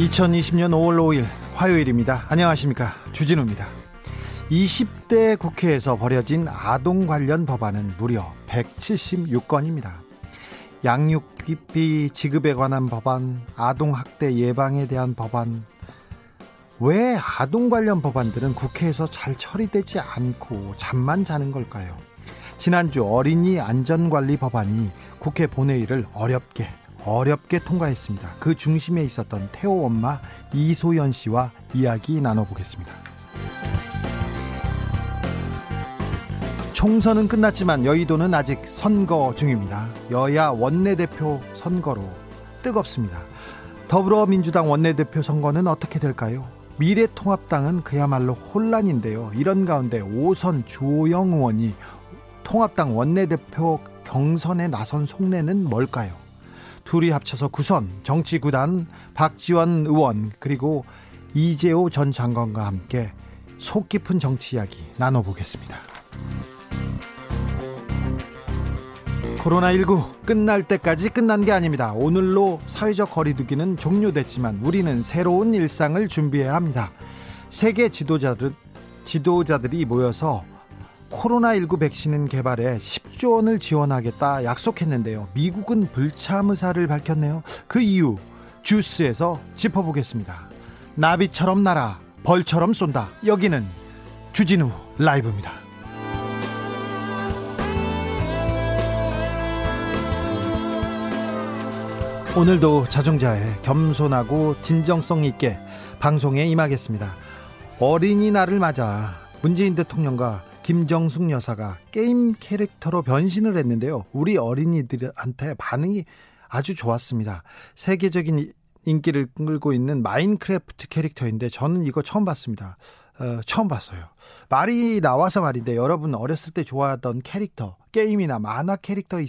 2020년 5월 5일 화요일입니다. 안녕하십니까. 주진우입니다. 20대 국회에서 벌여진 아동 관련 법안은 무려 176건입니다. 양육비 지급에 관한 법안, 아동학대 예방에 대한 법안, 왜 아동 관련 법안들은 국회에서 잘 처리되지 않고 잠만 자는 걸까요? 지난주 어린이 안전관리 법안이 국회 본회의를 어렵게 어렵게 통과했습니다. 그 중심에 있었던 태호 엄마 이소연 씨와 이야기 나눠보겠습니다. 총선은 끝났지만 여의도는 아직 선거 중입니다. 여야 원내대표 선거로 뜨겁습니다. 더불어민주당 원내대표 선거는 어떻게 될까요? 미래통합당은 그야말로 혼란인데요. 이런 가운데 오선 조영 의원이 통합당 원내대표 경선에 나선 속내는 뭘까요? 둘이 합쳐서 구선 정치 구단 박지원 의원 그리고 이재호 전 장관과 함께 속 깊은 정치 이야기 나눠보겠습니다. 코로나19 끝날 때까지 끝난 게 아닙니다. 오늘로 사회적 거리두기는 종료됐지만 우리는 새로운 일상을 준비해야 합니다. 세계 지도자들, 지도자들이 모여서 코로나19 백신 개발에 10조 원을 지원하겠다 약속했는데요. 미국은 불참 의사를 밝혔네요. 그 이유 주스에서 짚어보겠습니다. 나비처럼 날아 벌처럼 쏜다. 여기는 주진우 라이브입니다. 오늘도 자중자애 겸손하고 진정성 있게 방송에 임하겠습니다. 어린이날을 맞아 문재인 대통령과 김정숙 여사가 게임 캐릭터로 변신을 했는데요. 우리 어린이들한테 반응이 아주 좋았습니다. 세계적인 인기를 끌고 있는 마인크래프트 캐릭터인데 저는 이거 처음 봤습니다. 어, 처음 봤어요. 말이 나와서 말인데 여러분 어렸을 때 좋아하던 캐릭터, 게임이나 만화 캐릭터 있,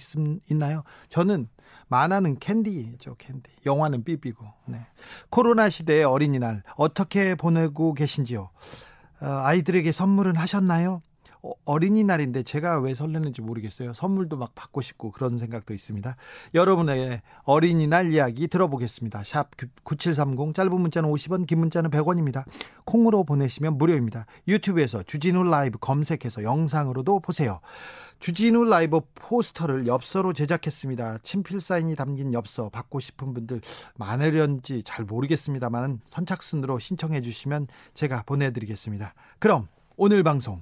있나요? 저는 만화는 캔디죠, 캔디. 영화는 삐삐고. 네. 코로나 시대의 어린이날 어떻게 보내고 계신지요? 어, 아이들에게 선물은 하셨나요? 어, 어린이날인데 제가 왜 설레는지 모르겠어요. 선물도 막 받고 싶고 그런 생각도 있습니다. 여러분의 어린이날 이야기 들어보겠습니다. 샵 9730 짧은 문자는 50원 긴 문자는 100원입니다. 콩으로 보내시면 무료입니다. 유튜브에서 주진우 라이브 검색해서 영상으로도 보세요. 주진우 라이브 포스터를 엽서로 제작했습니다. 친필 사인이 담긴 엽서 받고 싶은 분들 많으련지 잘 모르겠습니다만 선착순으로 신청해 주시면 제가 보내드리겠습니다. 그럼 오늘 방송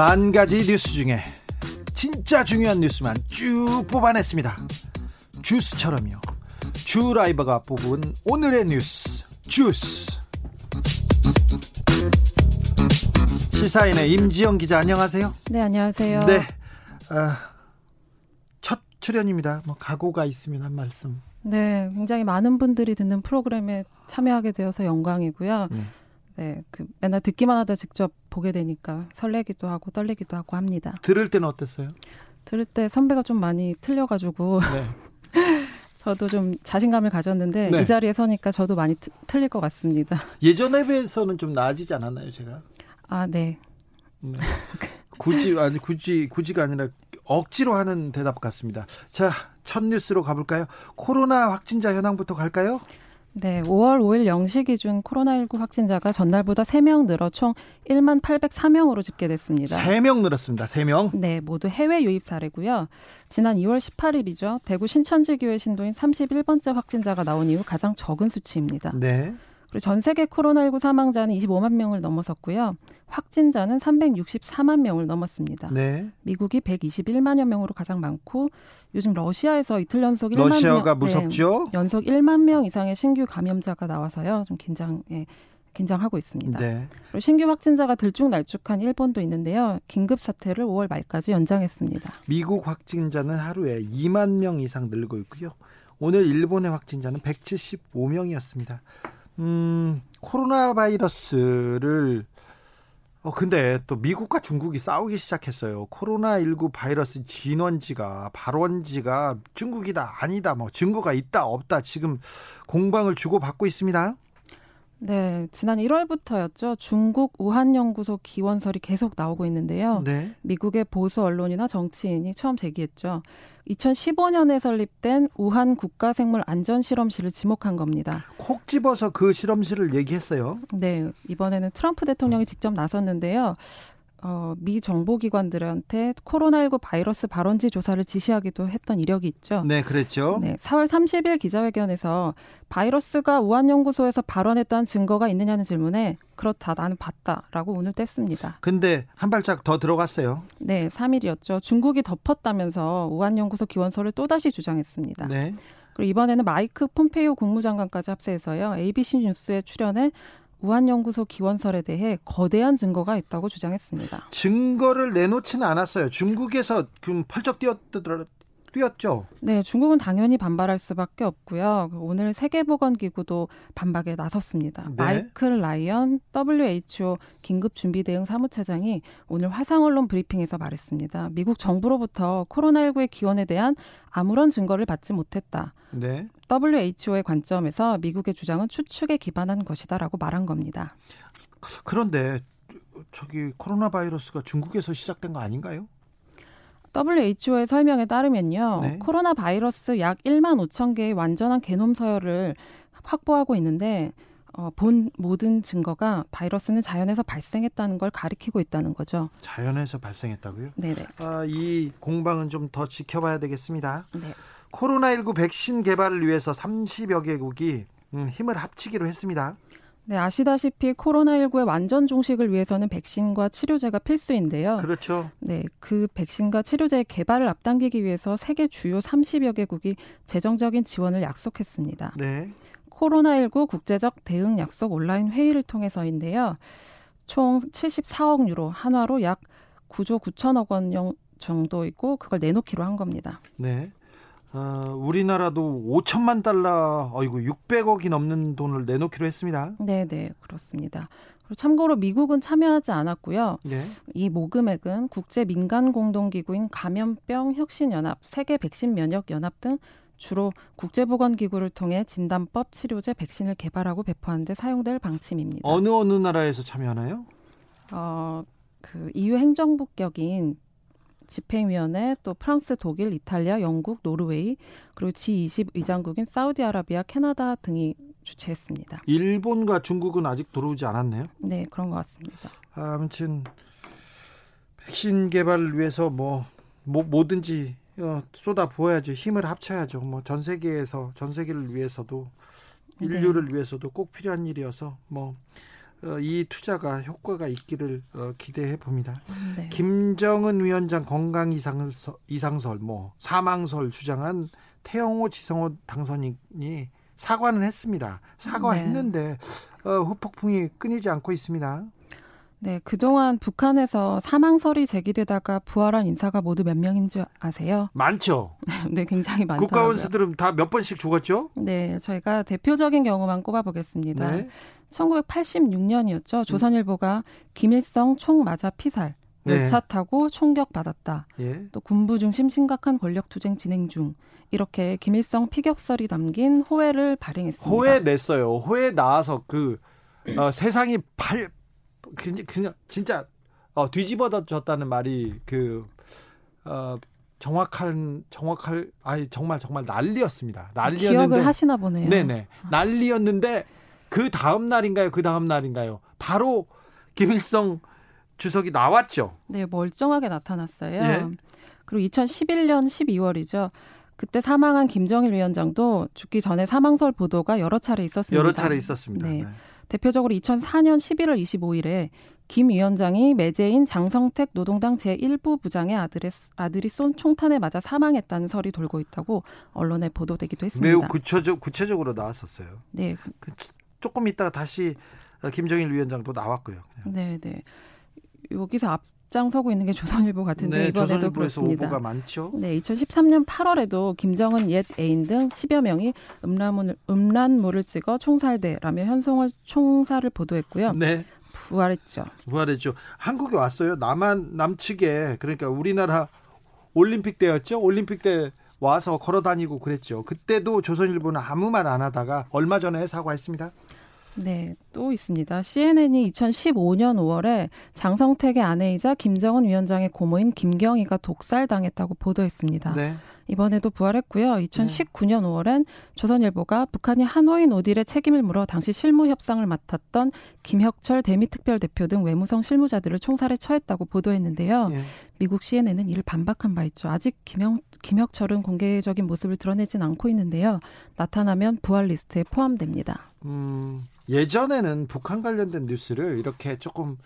만 가지 뉴스 중에 진짜 중요한 뉴스만 쭉 뽑아냈습니다. 주스처럼요. 주 라이버가 뽑은 오늘의 뉴스 주스. 시사인의 임지영 기자 안녕하세요. 네 안녕하세요. 네. 어, 첫 출연입니다. 뭐 각오가 있으면 한 말씀. 네, 굉장히 많은 분들이 듣는 프로그램에 참여하게 되어서 영광이고요. 네. 네, 그 맨날 듣기만 하다 직접 보게 되니까 설레기도 하고 떨리기도 하고 합니다. 들을 때는 어땠어요? 들을 때 선배가 좀 많이 틀려가지고 네. 저도 좀 자신감을 가졌는데 네. 이 자리에 서니까 저도 많이 트, 틀릴 것 같습니다. 예전에 비해서는 좀 나아지지 않았나요, 제가? 아, 네. 네. 굳이 아니 굳이 굳이가 아니라 억지로 하는 대답 같습니다. 자, 첫 뉴스로 가볼까요? 코로나 확진자 현황부터 갈까요? 네, 5월 5일 0시 기준 코로나19 확진자가 전날보다 3명 늘어 총 1만 804명으로 집계됐습니다. 3명 늘었습니다. 3명? 네, 모두 해외 유입 사례고요. 지난 2월 18일이죠. 대구 신천지교회 신도인 31번째 확진자가 나온 이후 가장 적은 수치입니다. 네. 그리고 전 세계 코로나19 사망자는 25만 명을 넘어섰고요. 확진자는 364만 명을 넘었습니다. 네. 미국이 121만여 명으로 가장 많고 요즘 러시아에서 이틀 연속 1만 러시아가 명, 무섭죠? 네, 연속 1만 명 이상의 신규 감염자가 나와서요. 좀 긴장 예, 긴장하고 있습니다. 네. 그리고 신규 확진자가 들쭉날쭉한 일본도 있는데요. 긴급 사태를 5월 말까지 연장했습니다. 미국 확진자는 하루에 2만 명 이상 늘고 있고요. 오늘 일본의 확진자는 175명이었습니다. 음, 코로나 바이러스를 어 근데 또 미국과 중국이 싸우기 시작했어요. 코로나19 바이러스 진원지가 발원지가 중국이다 아니다 뭐 증거가 있다 없다 지금 공방을 주고받고 있습니다. 네, 지난 1월부터였죠. 중국 우한 연구소 기원설이 계속 나오고 있는데요. 네. 미국의 보수 언론이나 정치인이 처음 제기했죠. 2015년에 설립된 우한 국가생물 안전실험실을 지목한 겁니다. 콕 집어서 그 실험실을 얘기했어요. 네, 이번에는 트럼프 대통령이 직접 나섰는데요. 어, 미 정보기관들한테 코로나19 바이러스 발원지 조사를 지시하기도 했던 이력이 있죠. 네, 그랬죠. 네, 4월 30일 기자회견에서 바이러스가 우한연구소에서 발원했다는 증거가 있느냐는 질문에 그렇다, 나는 봤다라고 오늘 뗐습니다. 근데 한 발짝 더 들어갔어요. 네, 3일이었죠. 중국이 덮었다면서 우한연구소 기원서를 또다시 주장했습니다. 네. 그리고 이번에는 마이크 폼페이오 국무장관까지 합세해서요. ABC 뉴스에 출연해 우한연구소 기원설에 대해 거대한 증거가 있다고 주장했습니다. 증거를 내놓지는 않았어요. 중국에서 그 펄쩍. 뛰었죠. 네, 중국은 당연히 반발할 수밖에 없고요. 오늘 세계보건기구도 반박에 나섰습니다. 네. 마이클 라이언 WHO 긴급준비대응 사무차장이 오늘 화상언론 브리핑에서 말했습니다. 미국 정부로부터 코로나19의 기원에 대한 아무런 증거를 받지 못했다. 네. WHO의 관점에서 미국의 주장은 추측에 기반한 것이다라고 말한 겁니다. 그런데 저기 코로나 바이러스가 중국에서 시작된 거 아닌가요? WHO의 설명에 따르면요. 네. 코로나 바이러스 약 1만 5천 개의 완전한 게놈 서열을 확보하고 있는데 어, 본 모든 증거가 바이러스는 자연에서 발생했다는 걸 가리키고 있다는 거죠. 자연에서 발생했다고요? 네네. 아, 이 공방은 좀 더 지켜봐야 되겠습니다. 네. 코로나19 백신 개발을 위해서 30여 개국이 음, 힘을 합치기로 했습니다. 네, 아시다시피 코로나19의 완전 종식을 위해서는 백신과 치료제가 필수인데요. 그렇죠. 네, 그 백신과 치료제 개발을 앞당기기 위해서 세계 주요 30여 개국이 재정적인 지원을 약속했습니다. 네. 코로나19 국제적 대응 약속 온라인 회의를 통해서인데요. 총 74억 유로, 한화로 약 9조 9천억 원 정도이고 그걸 내놓기로 한 겁니다. 네. 어, 우리나라도 5천만 달러, 어이구 600억이 넘는 돈을 내놓기로 했습니다. 네, 네, 그렇습니다. 참고로 미국은 참여하지 않았고요. 네. 이 모금액은 국제 민간 공동기구인 감염병 혁신연합, 세계 백신 면역 연합 등 주로 국제보건기구를 통해 진단법, 치료제, 백신을 개발하고 배포하는 데 사용될 방침입니다. 어느 어느 나라에서 참여하나요? 어, 그 EU 행정부격인 집행위원회, 또 프랑스, 독일, 이탈리아, 영국, 노르웨이, 그리고 G20 의장국인 사우디아라비아, 캐나다 등이 주최했습니다. 일본과 중국은 아직 들어오지 않았네요. 네, 그런 것 같습니다. 아무튼 백신 개발을 위해서 뭐, 뭐 뭐든지 어, 쏟아 부어야죠. 힘을 합쳐야죠. 뭐 전 세계에서 전 세계를 위해서도 인류를 네. 위해서도 꼭 필요한 일이어서 뭐 어, 이 투자가 효과가 있기를 어, 기대해 봅니다. 네. 김정은 위원장 건강 이상설, 이상설 뭐 사망설 주장한 태영호 지성호 당선인이 사과는 했습니다. 사과했는데 네. 어, 후폭풍이 끊이지 않고 있습니다. 네, 그동안 북한에서 사망설이 제기되다가 부활한 인사가 모두 몇 명인지 아세요? 많죠. 네, 굉장히 많더라고요. 국가원수들은 다 몇 번씩 죽었죠? 네, 저희가 대표적인 경우만 꼽아보겠습니다. 네. 1986년이었죠. 조선일보가 김일성 총 맞아 피살. 열차 네. 타고 총격 받았다. 예. 또 군부 중심 심각한 권력 투쟁 진행 중. 이렇게 김일성 피격설이 담긴 호해를 발행했습니다. 호해 냈어요. 호해 나와서 그 어, 세상이 팔 그냥, 그냥 진짜 어, 뒤집어졌다는 말이 그 어, 정확한 정확할 아니 정말 정말 난리였습니다. 난리였는데 기억을 하시나 보네요. 네네 난리였는데 그 다음 날인가요? 그 다음 날인가요? 바로 김일성 주석이 나왔죠. 네 멀쩡하게 나타났어요. 예. 그리고 2011년 12월이죠. 그때 사망한 김정일 위원장도 죽기 전에 사망설 보도가 여러 차례 있었습니다. 여러 차례 있었습니다. 네. 네. 대표적으로 2004년 11월 25일에 김 위원장이 매제인 장성택 노동당 제1부 부장의 아들의, 아들이 쏜 총탄에 맞아 사망했다는 설이 돌고 있다고 언론에 보도되기도 했습니다. 매우 구체적, 구체적으로 나왔었어요. 네. 그, 조금 있다가 다시 김정일 위원장도 나왔고요. 그냥. 네, 네. 여기서 앞장서고 있는 게 조선일보 같은데 네, 이번에도 조선일보에서 그렇습니다. 오보가 많죠. 네, 2013년 8월에도 김정은 옛 애인 등 10여 명이 음란물을, 음란물을 찍어 총살돼라며 현송을 총살을 보도했고요. 네. 부활했죠. 부활했죠. 한국에 왔어요. 남한 남측에 그러니까 우리나라 올림픽 때였죠. 올림픽 때 와서 걸어 다니고 그랬죠. 그때도 조선일보는 아무 말 안 하다가 얼마 전에 사과했습니다. 네, 또 있습니다. CNN이 2015년 5월에 장성택의 아내이자 김정은 위원장의 고모인 김경희가 독살당했다고 보도했습니다. 네. 이번에도 부활했고요. 2019년 5월엔 조선일보가 북한이 하노이 no deal의 책임을 물어 당시 실무 협상을 맡았던 김혁철 대미특별대표 등 외무성 실무자들을 총살에 처했다고 보도했는데요. 예. 미국 CNN은 이를 반박한 바 있죠. 아직 김영, 김혁철은 공개적인 모습을 드러내진 않고 있는데요. 나타나면 부활 리스트에 포함됩니다. 음, 예전에는 북한 관련된 뉴스를 이렇게 조금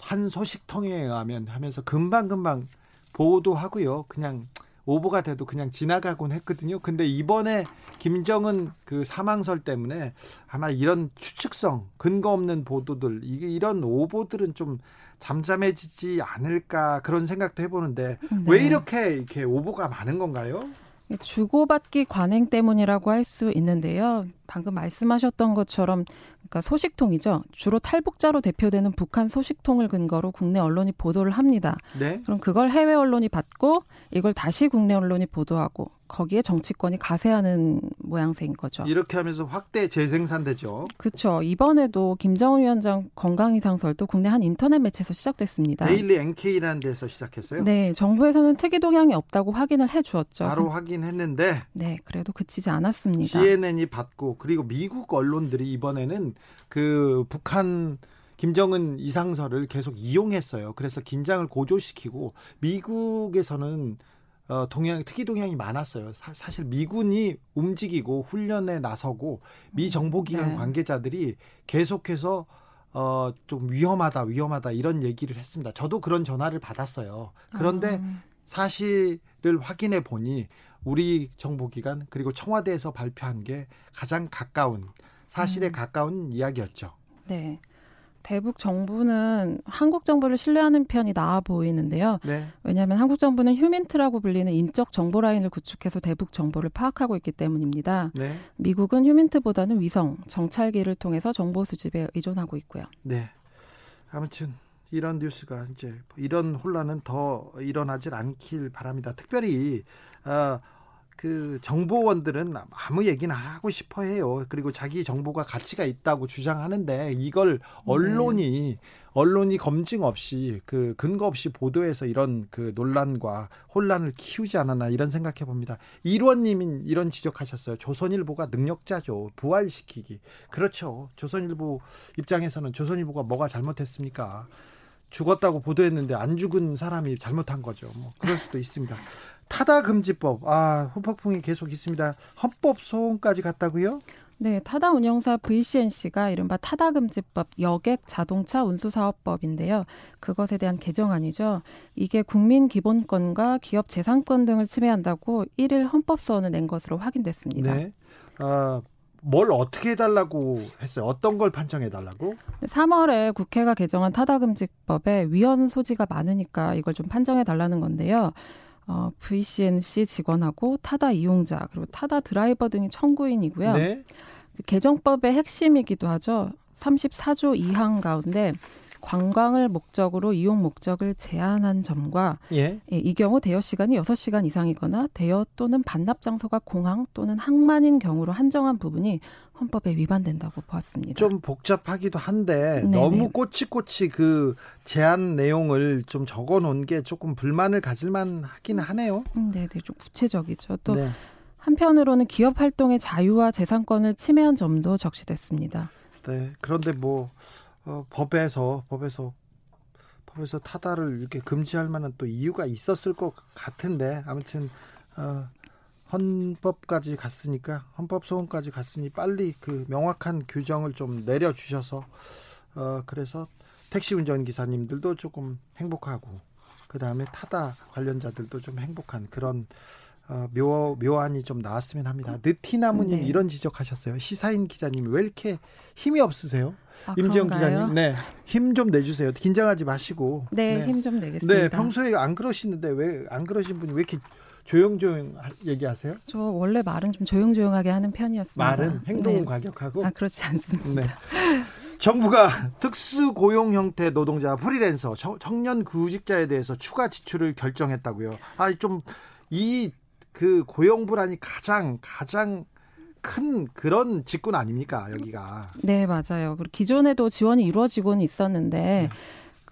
한 소식통에 의하면 하면서 금방금방 보도하고요. 그냥 오보가 돼도 그냥 지나가곤 했거든요. 근데 이번에 김정은 그 사망설 때문에 아마 이런 추측성, 근거 없는 보도들, 이게 이런 오보들은 좀 잠잠해지지 않을까 그런 생각도 해보는데 왜 네. 이렇게 이렇게 오보가 많은 건가요? 주고받기 관행 때문이라고 할 수 있는데요. 방금 말씀하셨던 것처럼 그러니까 소식통이죠. 주로 탈북자로 대표되는 북한 소식통을 근거로 국내 언론이 보도를 합니다. 네. 그럼 그걸 해외 언론이 받고 이걸 다시 국내 언론이 보도하고 거기에 정치권이 가세하는 모양새인 거죠. 이렇게 하면서 확대 재생산되죠. 그렇죠. 이번에도 김정은 위원장 건강 이상설도 국내 한 인터넷 매체에서 시작됐습니다. 데일리 NK라는 데서 시작했어요. 네, 정부에서는 특이 동향이 없다고 확인을 해 주었죠. 바로 확인했는데 네, 그래도 그치지 않았습니다. CNN이 받고 그리고 미국 언론들이 이번에는 그 북한 김정은 이상설을 계속 이용했어요. 그래서 긴장을 고조시키고 미국에서는 어, 동향 특이 동향이 많았어요. 사, 실 미군이 움직이고 훈련에 나서고 미 정보기관 네. 관계자들이 계속해서 어, 좀 위험하다, 위험하다 이런 얘기를 했습니다. 저도 그런 전화를 받았어요. 그런데 아, 사실을 확인해 보니 우리 정보기관 그리고 청와대에서 발표한 게 가장 가까운 사실에 음. 가까운 이야기였죠. 네. 대북 정부는 한국 정부를 신뢰하는 편이 나아 보이는데요. 네. 왜냐하면 한국 정부는 휴민트라고 불리는 인적 정보 라인을 구축해서 대북 정보를 파악하고 있기 때문입니다. 네. 미국은 휴민트보다는 위성, 정찰기를 통해서 정보 수집에 의존하고 있고요. 네. 아무튼 이런 뉴스가 이제 이런 혼란은 더 일어나질 않길 바랍니다. 특별히 어, 그 정보원들은 아무 얘기나 하고 싶어 해요. 그리고 자기 정보가 가치가 있다고 주장하는데 이걸 언론이 언론이 검증 없이 그 근거 없이 보도해서 이런 그 논란과 혼란을 키우지 않았나 이런 생각해 봅니다. 일원님인 이런 지적하셨어요. 조선일보가 능력자죠. 부활시키기. 그렇죠. 조선일보 입장에서는 조선일보가 뭐가 잘못했습니까? 죽었다고 보도했는데 안 죽은 사람이 잘못한 거죠. 뭐 그럴 수도 있습니다. 타다 금지법 아 후폭풍이 계속 있습니다. 헌법 소원까지 갔다고요? 네, 타다 운영사 VCNC가 이른바 타다금지법 여객 자동차 운수사업법인데요. 그것에 대한 개정안이죠. 이게 국민 기본권과 기업 재산권 등을 침해한다고 1일 헌법소원을 낸 것으로 확인됐습니다. 네. 아, 뭘 어떻게 해달라고 했어요? 어떤 걸 판정해달라고? 3월에 국회가 개정한 타다금지법에 위헌 소지가 많으니까 이걸 좀 판정해 달라는 건데요. 어, VCNC 직원하고 타다 이용자 그리고 타다 드라이버 등이 청구인이고요. 네. 그 개정법의 핵심이기도 하죠. 34조 2항 가운데 관광을 목적으로 이용 목적을 제한한 점과 예. 예, 이 경우 대여 시간이 여섯 시간 이상이거나 대여 또는 반납 장소가 공항 또는 항만인 경우로 한정한 부분이 헌법에 위반된다고 보았습니다. 좀 복잡하기도 한데 네네. 너무 꼬치꼬치 그 제한 내용을 좀 적어 놓은 게 조금 불만을 가질만 하긴 하네요. 음, 네, 네. 좀 구체적이죠. 또 네. 한편으로는 기업 활동의 자유와 재산권을 침해한 점도 적시됐습니다. 네. 그런데 뭐 어, 법에서 법에서 법에서 타다를 이렇게 금지할 만한 또 이유가 있었을 것 같은데 아무튼 어, 헌법까지 갔으니까 헌법 소원까지 갔으니 빨리 그 명확한 규정을 좀 내려 주셔서 어 그래서 택시 운전 기사님들도 조금 행복하고 그 다음에 타다 관련자들도 좀 행복한 그런 어, 묘, 묘안이 좀 나왔으면 합니다. 느티나무님 네. 이런 지적하셨어요. 시사인 기자님 왜 이렇게 힘이 없으세요? 아, 임지영 기자님, 네, 힘 좀 내주세요. 긴장하지 마시고. 네, 네. 힘 좀 내겠습니다. 네, 평소에 안 그러시는데 왜 안 그러신 분이 왜 이렇게 조용조용 얘기하세요? 저 원래 말은 좀 조용조용하게 하는 편이었습니다. 말은 행동은 네. 과격하고? 아 그렇지 않습니다. 네. 정부가 특수 고용 형태 노동자 프리랜서 청년 구직자에 대해서 추가 지출을 결정했다고요. 아 좀 이 그 고용 불안이 가장 가장 큰 그런 직군 아닙니까 여기가? 네 맞아요. 그리고 기존에도 지원이 이루어지고는 있었는데. 네.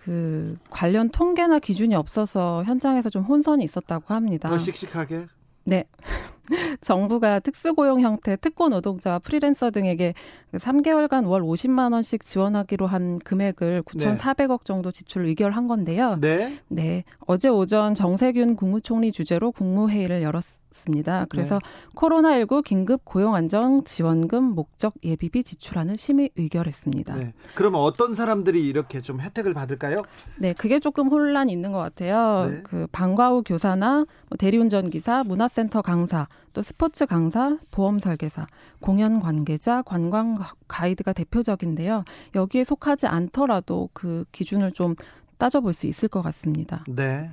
그 관련 통계나 기준이 없어서 현장에서 좀 혼선이 있었다고 합니다. 더 씩씩하게? 네. 정부가 특수고용 형태 특고 노동자와 프리랜서 등에게 3개월간 그월 50만 원씩 지원하기로 한 금액을 9,400억 정도 지출 의결한 건데요. 네. 네. 어제 오전 정세균 국무총리 주재로 국무회의를 열었습니다. 있습니다. 그래서 네. 코로나19 긴급 고용안정 지원금 목적 예비비 지출안을 심의 의결했습니다. 네. 그러면 어떤 사람들이 이렇게 좀 혜택을 받을까요? 네, 그게 조금 혼란이 있는 것 같아요. 네. 그 방과 후 교사나 뭐 대리운전 기사, 문화센터 강사, 또 스포츠 강사, 보험 설계사, 공연 관계자, 관광 가이드가 대표적인데요. 여기에 속하지 않더라도 그 기준을 좀 따져볼 수 있을 것 같습니다. 네.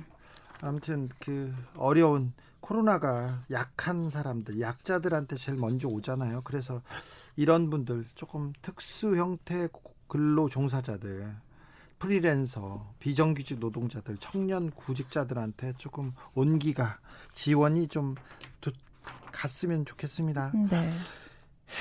아무튼 그 어려운 코로나가 약한 사람들, 약자들한테 제일 먼저 오잖아요. 그래서 이런 분들 조금 특수 형태 근로 종사자들, 프리랜서, 비정규직 노동자들, 청년 구직자들한테 조금 온기가 지원이 좀 갔으면 좋겠습니다. 네.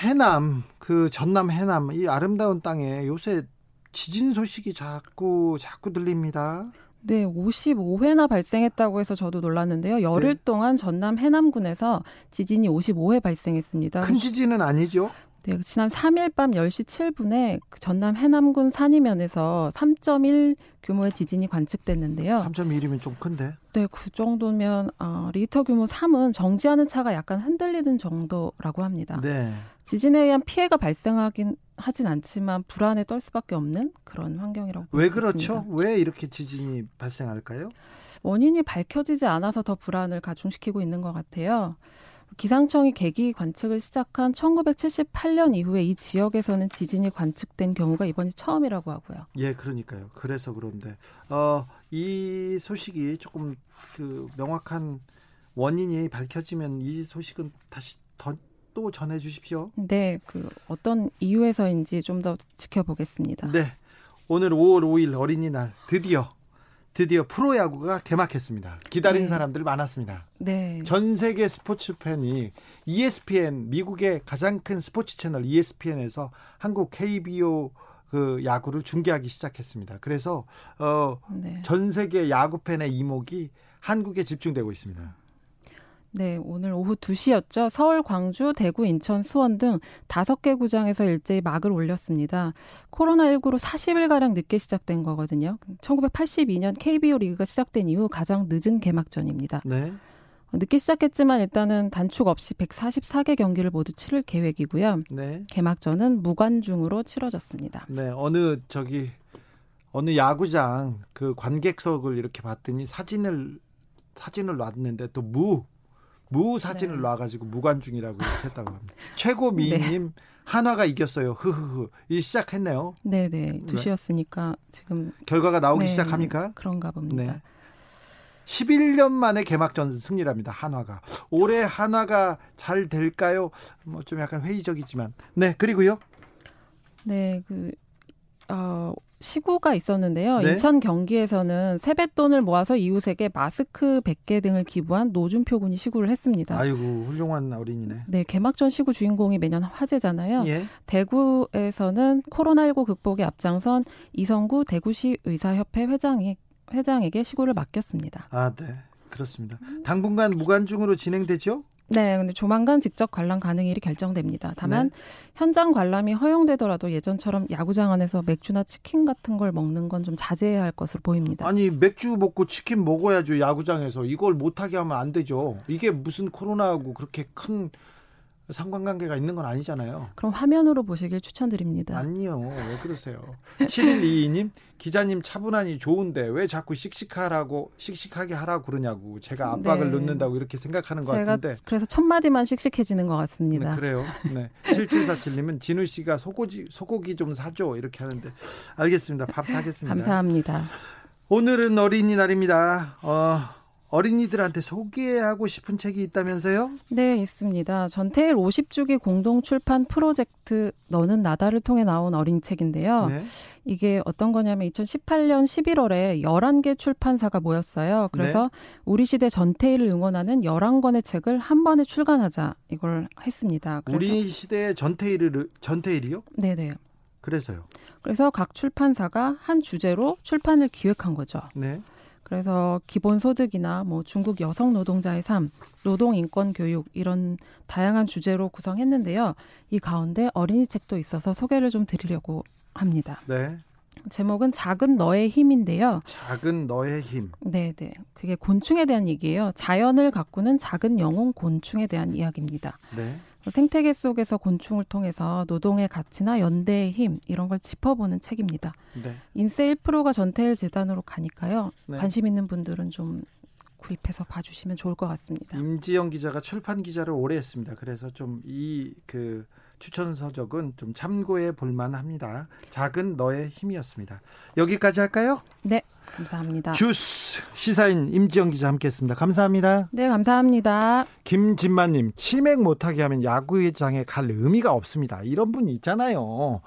해남 그 전남 해남 이 아름다운 땅에 요새 지진 소식이 자꾸 자꾸 들립니다. 네, 55회나 발생했다고 해서 저도 놀랐는데요. 열흘 네. 동안 전남 해남군에서 지진이 55회 발생했습니다. 큰 지진은 아니죠? 네, 지난 3일 밤 10시 7분에 그 전남 해남군 산이면에서 3.1 규모의 지진이 관측됐는데요. 3.1이면 좀 큰데? 네, 그 정도면 어, 리터 규모 3은 정지하는 차가 약간 흔들리는 정도라고 합니다. 네. 지진에 의한 피해가 발생하긴 하진 않지만 불안에 떨 수밖에 없는 그런 환경이라고 왜 그렇죠? 왜 이렇게 지진이 발생할까요? 원인이 밝혀지지 않아서 더 불안을 가중시키고 있는 것 같아요. 기상청이 계기 관측을 시작한 1978년 이후에 이 지역에서는 지진이 관측된 경우가 이번이 처음이라고 하고요. 예, 그러니까요. 그래서 그런데 어, 이 소식이 조금 그 명확한 원인이 밝혀지면 이 소식은 다시 더 또 전해 주십시오. 네, 그 어떤 이유에서인지 좀 더 지켜보겠습니다. 네. 오늘 5월 5일 어린이날 드디어 드디어 프로야구가 개막했습니다. 기다린 네. 사람들 많았습니다. 네. 전 세계 스포츠 팬이 ESPN 미국의 가장 큰 스포츠 채널 ESPN에서 한국 KBO 그 야구를 중계하기 시작했습니다. 그래서 어전 네. 세계 야구 팬의 이목이 한국에 집중되고 있습니다. 네, 오늘 오후 2시였죠. 서울, 광주, 대구, 인천, 수원 등 5개 구장에서 일제히 막을 올렸습니다. 코로나19로 40일가량 늦게 시작된 거거든요. 1982년 KBO 리그가 시작된 이후 가장 늦은 개막전입니다. 네. 늦게 시작했지만 일단은 단축 없이 144개 경기를 모두 치를 계획이고요. 네. 개막전은 무관중으로 치러졌습니다. 네, 어느 저기 어느 야구장 그 관객석을 이렇게 봤더니 사진을 사진을 놨는데 또 무 무 사진을 네. 놔가지고 무관중이라고 했다고 합니다. 최고 미인님 네. 한화가 이겼어요. 흐흐흐. 이 시작했네요. 네네. 두시였으니까 지금 결과가 나오기 네, 시작합니까? 그런가 봅니다. 네. 11년 만에 개막전 승리랍니다. 한화가. 올해 한화가 잘 될까요? 뭐 좀 약간 회의적이지만. 네, 그리고요. 네, 그 어, 시구가 있었는데요. 네? 인천 경기에서는 세뱃돈을 모아서 이웃에게 마스크 100개 등을 기부한 노준표 군이 시구를 했습니다. 아이고 훌륭한 어린이네. 네, 개막전 시구 주인공이 매년 화제잖아요. 예? 대구에서는 코로나19 극복에 앞장선 이성구 대구시 의사협회 회장이 회장에게 시구를 맡겼습니다. 아, 네. 그렇습니다. 당분간 무관중으로 진행되죠? 네, 근데 조만간 직접 관람 가능일이 결정됩니다. 다만 네. 현장 관람이 허용되더라도 예전처럼 야구장 안에서 맥주나 치킨 같은 걸 먹는 건 좀 자제해야 할 것으로 보입니다. 아니 맥주 먹고 치킨 먹어야죠 야구장에서 이걸 못하게 하면 안 되죠. 이게 무슨 코로나하고 그렇게 큰 상관관계가 있는 건 아니잖아요. 그럼 화면으로 보시길 추천드립니다. 아니요. 왜 그러세요? 7122님, 기자님 차분하니 좋은데 왜 자꾸 씩씩하라고, 씩씩하게 하라고 그러냐고. 제가 압박을 네. 넣는다고 이렇게 생각하는 것 같은데. 그래서 첫마디만 씩씩해지는 것 같습니다. 네, 그래요. 네. 7747님은 진우 씨가 소고기, 소고기 좀 사줘. 이렇게 하는데. 알겠습니다. 밥 사겠습니다. 감사합니다. 오늘은 어린이날입니다. 어, 어린이들한테 소개하고 싶은 책이 있다면서요? 네, 있습니다. 전태일 50주기 공동 출판 프로젝트 너는 나다를 통해 나온 어린이 책인데요. 네. 이게 어떤 거냐면 2018년 11월에 11개 출판사가 모였어요. 그래서 네. 우리 시대 전태일을 응원하는 11권의 책을 한 번에 출간하자 이걸 했습니다. 우리 시대 전태일을 전태일이요? 네, 네. 그래서요. 그래서 각 출판사가 한 주제로 출판을 기획한 거죠. 네. 그래서 기본소득이나 뭐 중국 여성 노동자의 삶, 노동 인권 교육 이런 다양한 주제로 구성했는데요. 이 가운데 어린이 책도 있어서 소개를 좀 드리려고 합니다. 네. 제목은 작은 너의 힘인데요. 작은 너의 힘. 네, 네. 그게 곤충에 대한 얘기예요. 자연을 가꾸는 작은 영웅 곤충에 대한 이야기입니다. 네. 생태계 속에서 곤충을 통해서 노동의 가치나 연대의 힘 이런 걸 짚어보는 책입니다. 네. 인세 1%가 전태일 재단으로 가니까요. 네. 관심 있는 분들은 좀 구입해서 봐주시면 좋을 것 같습니다. 임지영 기자가 출판 기자를 오래 했습니다. 그래서 좀 이 그 추천 서적은 좀 참고해 볼만합니다. 작은 너의 힘이었습니다. 여기까지 할까요? 네. 감사합니다. 주스 시사인 임지영 기자 함께했습니다. 감사합니다. 네, 감사합니다. 김진만님 치맥 못하게 하면 야구장에 갈 의미가 없습니다. 이런 분 있잖아요.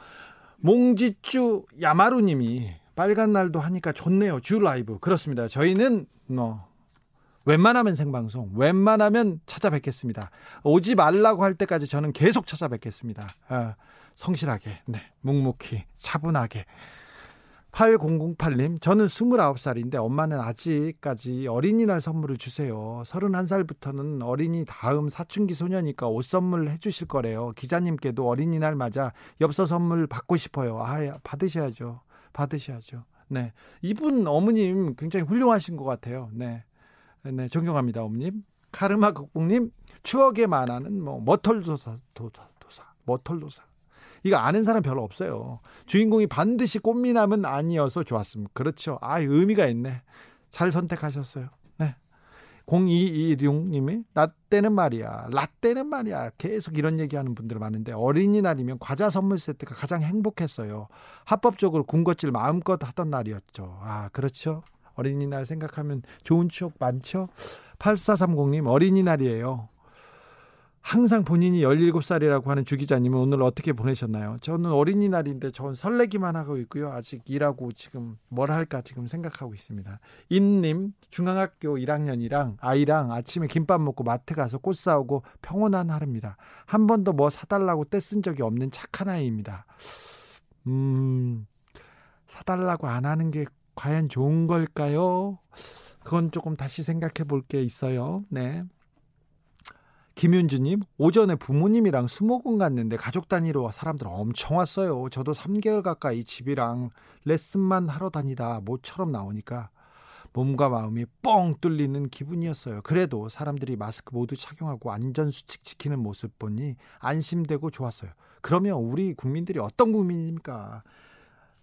몽지쭈 야마루님이 빨간 날도 하니까 좋네요. 주 라이브 그렇습니다. 저희는 뭐 웬만하면 생방송, 웬만하면 찾아뵙겠습니다. 오지 말라고 할 때까지 저는 계속 찾아뵙겠습니다. 아, 성실하게, 네, 묵묵히, 차분하게. 8008님, 저는 29살인데 엄마는 아직까지 어린이날 선물을 주세요. 31살부터는 어린이 다음 사춘기 소녀니까 옷 선물 해주실 거래요. 기자님께도 어린이날 맞아 엽서 선물 받고 싶어요. 아, 받으셔야죠. 받으셔야죠. 네. 이분 어머님 굉장히 훌륭하신 것 같아요. 네. 네, 존경합니다, 어머님. 카르마 극복님, 추억에 만하는 뭐, 머털도사, 도사, 도사, 머털도사. 이거 아는 사람 별로 없어요. 주인공이 반드시 꽃미남은 아니어서 좋았습니다. 그렇죠. 아, 의미가 있네. 잘 선택하셨어요. 네. 0226님이 나 때는 말이야, 라떼는 말이야. 계속 이런 얘기하는 분들 많은데 어린이날이면 과자 선물 세트가 가장 행복했어요. 합법적으로 군것질 마음껏 하던 날이었죠. 아, 그렇죠. 어린이날 생각하면 좋은 추억 많죠? 8430님 어린이날이에요. 항상 본인이 17살이라고 하는 주 기자님은 오늘 어떻게 보내셨나요? 저는 어린이날인데 전 설레기만 하고 있고요. 아직 일하고 지금 뭘 할까 지금 생각하고 있습니다. 임님 중앙학교 1학년이랑 아이랑 아침에 김밥 먹고 마트 가서 꽃 사오고 평온한 하루입니다. 한 번도 뭐 사달라고 떼쓴 적이 없는 착한 아이입니다. 음, 사달라고 안 하는 게 과연 좋은 걸까요? 그건 조금 다시 생각해 볼 게 있어요. 네. 김윤주님, 오전에 부모님이랑 수목원 갔는데 가족 단위로 사람들 엄청 왔어요. 저도 3개월 가까이 집이랑 레슨만 하러 다니다 모처럼 나오니까 몸과 마음이 뻥 뚫리는 기분이었어요. 그래도 사람들이 마스크 모두 착용하고 안전수칙 지키는 모습 보니 안심되고 좋았어요. 그러면 우리 국민들이 어떤 국민입니까?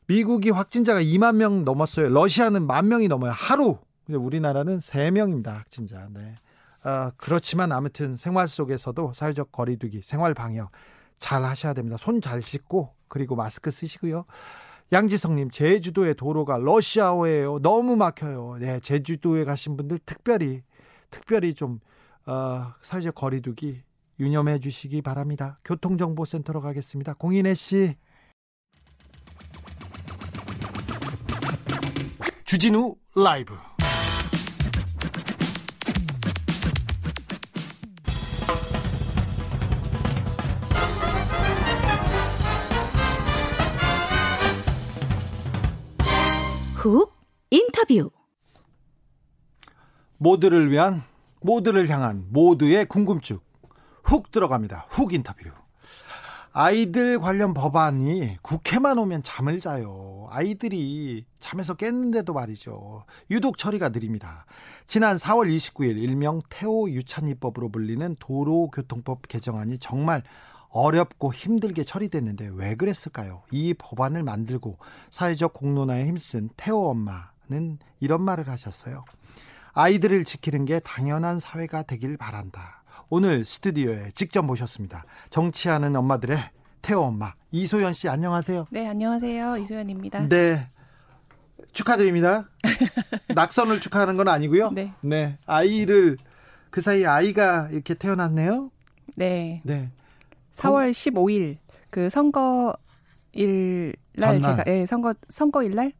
미국이 확진자가 2만 명 넘었어요. 러시아는 만 명이 넘어요. 하루. 우리나라는 3명입니다. 확진자. 네. 어, 그렇지만 아무튼 생활 속에서도 사회적 거리두기, 생활 방역 잘 하셔야 됩니다. 손 잘 씻고 그리고 마스크 쓰시고요. 양지성님, 제주도의 도로가 러시아어예요. 너무 막혀요. 네, 제주도에 가신 분들 특별히 특별히 좀 어, 사회적 거리두기 유념해 주시기 바랍니다. 교통정보센터로 가겠습니다. 공인혜 씨. 주진우 라이브 훅 인터뷰 모두를 위한 모두를 향한 모두의 궁금증 훅 들어갑니다. 훅 인터뷰. 아이들 관련 법안이 국회만 오면 잠을 자요. 아이들이 잠에서 깼는데도 말이죠. 유독 처리가 느립니다. 지난 4월 29일 일명 태호 유찬이법으로 불리는 도로교통법 개정안이 정말 어렵고 힘들게 처리됐는데 왜 그랬을까요? 이 법안을 만들고 사회적 공론화에 힘쓴 태호 엄마는 이런 말을 하셨어요. 아이들을 지키는 게 당연한 사회가 되길 바란다. 오늘 스튜디오에 직접 모셨습니다. 정치하는 엄마들의 태호 엄마 이소연 씨 안녕하세요. 네, 안녕하세요. 이소연입니다. 네. 축하드립니다. 낙선을 축하하는 건 아니고요. 네. 네. 아이를 그 사이에 아이가 이렇게 태어났네요. 네. 네. 4월 15일 그 선거일 날 제가 예, 선거 선거일 날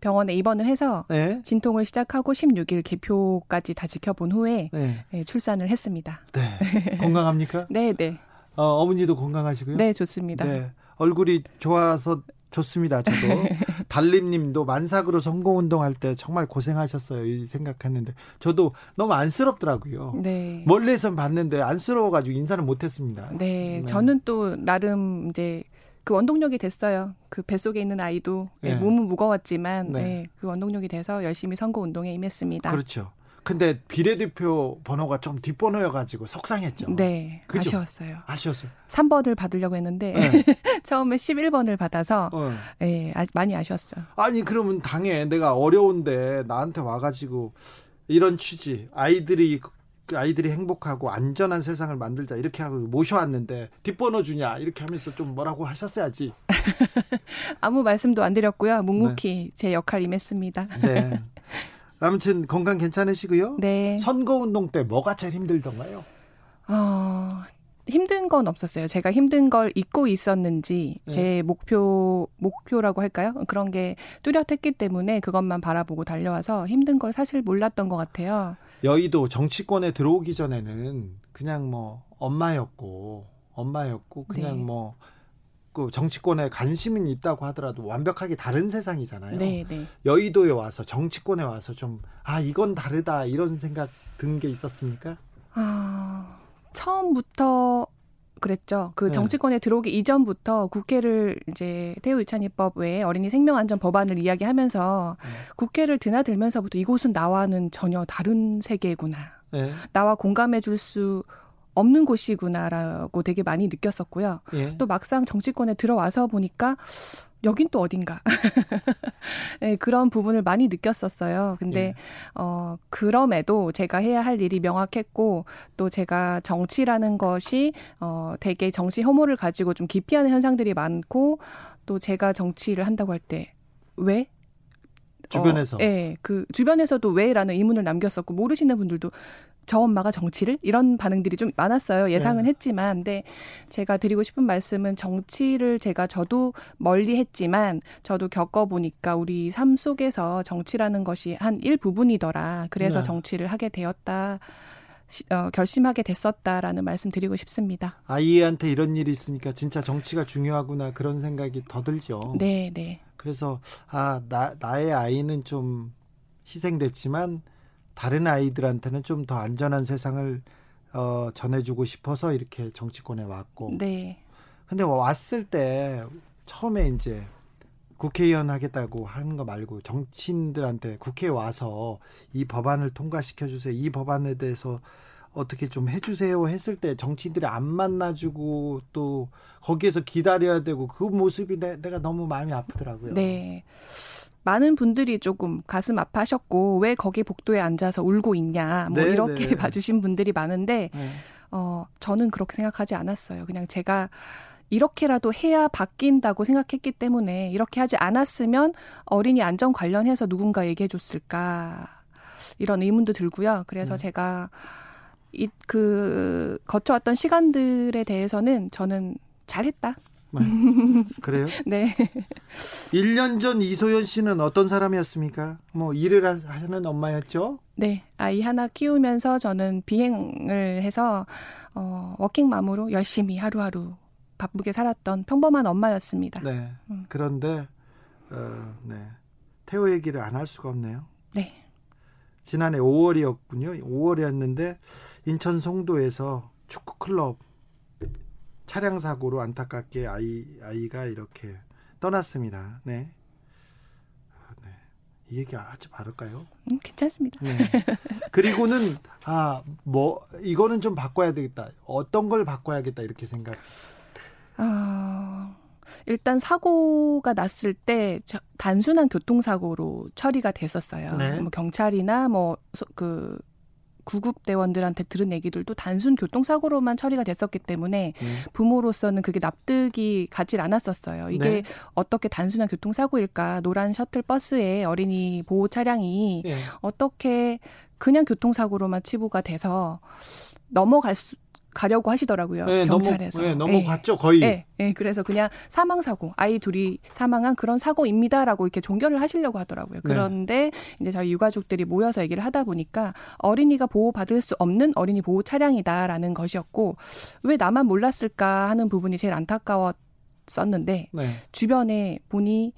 병원에 입원을 해서 네. 진통을 시작하고 16일 개표까지 다 지켜본 후에 네. 예, 출산을 했습니다. 네. 건강합니까? 네, 네. 어, 어머니도 건강하시고요. 네, 좋습니다. 네. 얼굴이 좋아서 좋습니다. 저도 달림님도 만삭으로 선거운동할 때 정말 고생하셨어요. 이 생각했는데 저도 너무 안쓰럽더라고요. 네. 멀리서 봤는데 안쓰러워가지고 인사를 못했습니다. 네, 저는 또 나름 이제 그 원동력이 됐어요. 그 뱃속에 있는 아이도 네. 몸은 무거웠지만 네. 네, 그 원동력이 돼서 열심히 선거 운동에 임했습니다. 그렇죠. 근데 비례대표 번호가 좀 뒷번호여가지고 속상했죠. 네. 그죠? 아쉬웠어요. 아쉬웠어요. 3번을 받으려고 했는데 네. 처음에 11번을 받아서 어. 네, 아, 많이 아쉬웠어요. 아니 그러면 당에 내가 어려운데 나한테 와가지고 이런 취지 아이들이 그 아이들이 행복하고 안전한 세상을 만들자 이렇게 하고 모셔왔는데 뒷번호 주냐 이렇게 하면서 좀 뭐라고 하셨어야지. 아무 말씀도 안 드렸고요. 묵묵히 네. 제 역할 임했습니다. 네. 아무튼 건강 괜찮으시고요. 네. 선거 운동 때 뭐가 제일 힘들던가요? 어, 힘든 건 없었어요. 제가 힘든 걸 잊고 있었는지 네. 제 목표 목표라고 할까요? 그런 게 뚜렷했기 때문에 그것만 바라보고 달려와서 힘든 걸 사실 몰랐던 것 같아요. 여의도 정치권에 들어오기 전에는 그냥 뭐 엄마였고 엄마였고 그냥 네. 뭐 그 정치권에 관심은 있다고 하더라도 완벽하게 다른 세상이잖아요. 네, 네. 여의도에 와서 정치권에 와서 좀 아 이건 다르다 이런 생각 든 게 있었습니까? 아 처음부터 그랬죠. 그 네. 정치권에 들어오기 이전부터 국회를 이제 태우 유찬이법 외에 어린이 생명안전 법안을 이야기하면서 네. 국회를 드나들면서부터 이곳은 나와는 전혀 다른 세계구나. 네. 나와 공감해 줄 수 없는 곳이구나라고 되게 많이 느꼈었고요. 예. 또 막상 정치권에 들어와서 보니까 여긴 또 어딘가. 네, 그런 부분을 많이 느꼈었어요. 근데, 예. 어, 그럼에도 제가 해야 할 일이 명확했고, 또 제가 정치라는 것이, 어, 되게 정치 혐오를 가지고 좀 기피하는 현상들이 많고, 또 제가 정치를 한다고 할 때, 왜? 주변에서. 어, 예, 그 주변에서도 왜라는 의문을 남겼었고 모르시는 분들도 저 엄마가 정치를 이런 반응들이 좀 많았어요. 예상은 네. 했지만, 근데 제가 드리고 싶은 말씀은 정치를 제가 저도 멀리 했지만 저도 겪어 보니까 우리 삶 속에서 정치라는 것이 한 일부분이더라. 그래서 네. 정치를 하게 되었다. 어, 결심하게 됐었다라는 말씀 드리고 싶습니다. 아이한테 이런 일이 있으니까 진짜 정치가 중요하구나 그런 생각이 더 들죠. 네, 네. 그래서 아, 나 나의 아이는 좀 희생됐지만 다른 아이들한테는 좀 더 안전한 세상을 어, 전해주고 싶어서 이렇게 정치권에 왔고. 네. 근데 왔을 때 처음에 이제 국회의원 하겠다고 하는 거 말고 정치인들한테 국회에 와서 이 법안을 통과시켜 주세요. 이 법안에 대해서 어떻게 좀 해주세요 했을 때 정치인들이 안 만나주고 또 거기에서 기다려야 되고 그 모습이 내, 내가 너무 마음이 아프더라고요. 네. 많은 분들이 조금 가슴 아파하셨고 왜 거기 복도에 앉아서 울고 있냐 뭐 네, 이렇게 네. 봐주신 분들이 많은데 네. 어 저는 그렇게 생각하지 않았어요. 그냥 제가 이렇게라도 해야 바뀐다고 생각했기 때문에 이렇게 하지 않았으면 어린이 안전 관련해서 누군가 얘기해 줬을까 이런 의문도 들고요. 그래서 네. 제가 이 그 거쳐왔던 시간들에 대해서는 저는 잘했다. 그래요? 네. 1년 전 이소연 씨는 어떤 사람이었습니까? 뭐 일을 하는 엄마였죠? 네. 아이 하나 키우면서 저는 비행을 해서 어 워킹맘으로 열심히 하루하루 바쁘게 살았던 평범한 엄마였습니다. 네. 음. 그런데 어, 네. 태호 얘기를 안 할 수가 없네요. 네. 지난해 5월이었군요. 5월이었는데 인천 송도에서 축구 클럽 차량 사고로 안타깝게 아이 아이가 이렇게 떠났습니다. 네. 아, 네. 이 얘기 하지 말을까요? 음, 괜찮습니다. 네. 그리고는 아 뭐 이거는 좀 바꿔야 되겠다. 어떤 걸 바꿔야겠다 이렇게 생각. 어, 일단 사고가 났을 때 단순한 교통사고로 처리가 됐었어요. 네. 뭐 경찰이나 뭐 그 구급대원들한테 들은 얘기들도 단순 교통사고로만 처리가 됐었기 때문에 음. 부모로서는 그게 납득이 가질 않았었어요. 이게 네. 어떻게 단순한 교통사고일까? 노란 셔틀 버스에 어린이 보호 차량이 네. 어떻게 그냥 교통사고로만 치부가 돼서 넘어갈 수 가려고 하시더라고요. 네, 경찰에서. 넘어, 네, 넘어갔죠, 거의. 네, 네, 그래서 그냥 사망 사고, 아이 둘이 사망한 그런 사고입니다라고 이렇게 종결을 하시려고 하더라고요. 네. 그런데 네. 이제 저희 유가족들이 모여서 얘기를 하다 보니까 어린이가 보호받을 수 없는 어린이 보호 차량이다라는 것이었고 왜 나만 몰랐을까 하는 부분이 제일 안타까웠었는데 네. 주변에 보니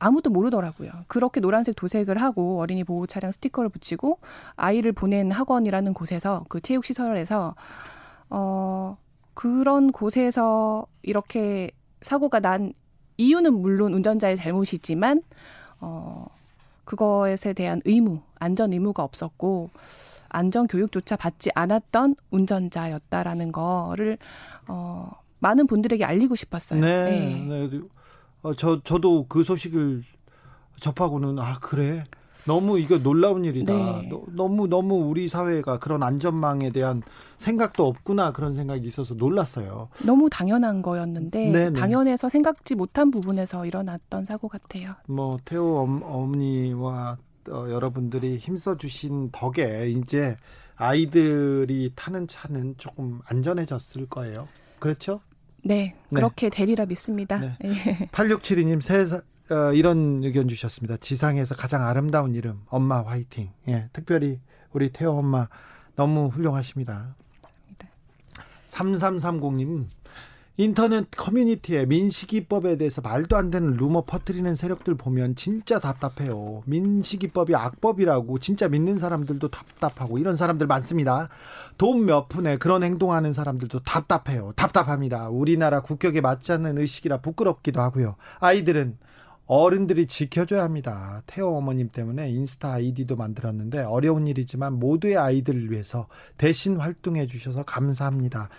아무도 모르더라고요. 그렇게 노란색 도색을 하고 어린이 보호 차량 스티커를 붙이고 아이를 보낸 학원이라는 곳에서 그 체육 시설에서 어, 그런 곳에서 이렇게 사고가 난 이유는 물론 운전자의 잘못이지만, 어, 그것에 대한 의무, 안전 의무가 없었고, 안전 교육조차 받지 않았던 운전자였다라는 거를, 어, 많은 분들에게 알리고 싶었어요. 네. 네. 네. 어, 저, 저도 그 소식을 접하고는, 아, 그래. 너무 이거 놀라운 일이다. 네. 너무 너무 우리 사회가 그런 안전망에 대한 생각도 없구나 그런 생각이 있어서 놀랐어요. 너무 당연한 거였는데 네네. 네. 당연해서 생각지 못한 부분에서 일어났던 사고 같아요. 뭐 태호 어머니와 어, 여러분들이 힘써 주신 덕에 이제 아이들이 타는 차는 조금 안전해졌을 거예요. 그렇죠? 네, 그렇게 네. 되리라 믿습니다. 네. 8672님 세 어, 이런 의견 주셨습니다. 지상에서 가장 아름다운 이름 엄마 화이팅. 예, 특별히 우리 태호 엄마 너무 훌륭하십니다. 3330님 인터넷 커뮤니티에 민식이법에 대해서 말도 안 되는 루머 퍼뜨리는 세력들 보면 진짜 답답해요. 민식이법이 악법이라고 진짜 믿는 사람들도 답답하고 이런 사람들 많습니다. 돈 몇 푼에 그런 행동하는 사람들도 답답해요. 답답합니다. 우리나라 국격에 맞지 않는 의식이라 부끄럽기도 하고요. 아이들은 어른들이 지켜줘야 합니다. 태호 어머님 때문에 인스타 아이디도 만들었는데 어려운 일이지만 모두의 아이들을 위해서 대신 활동해 주셔서 감사합니다.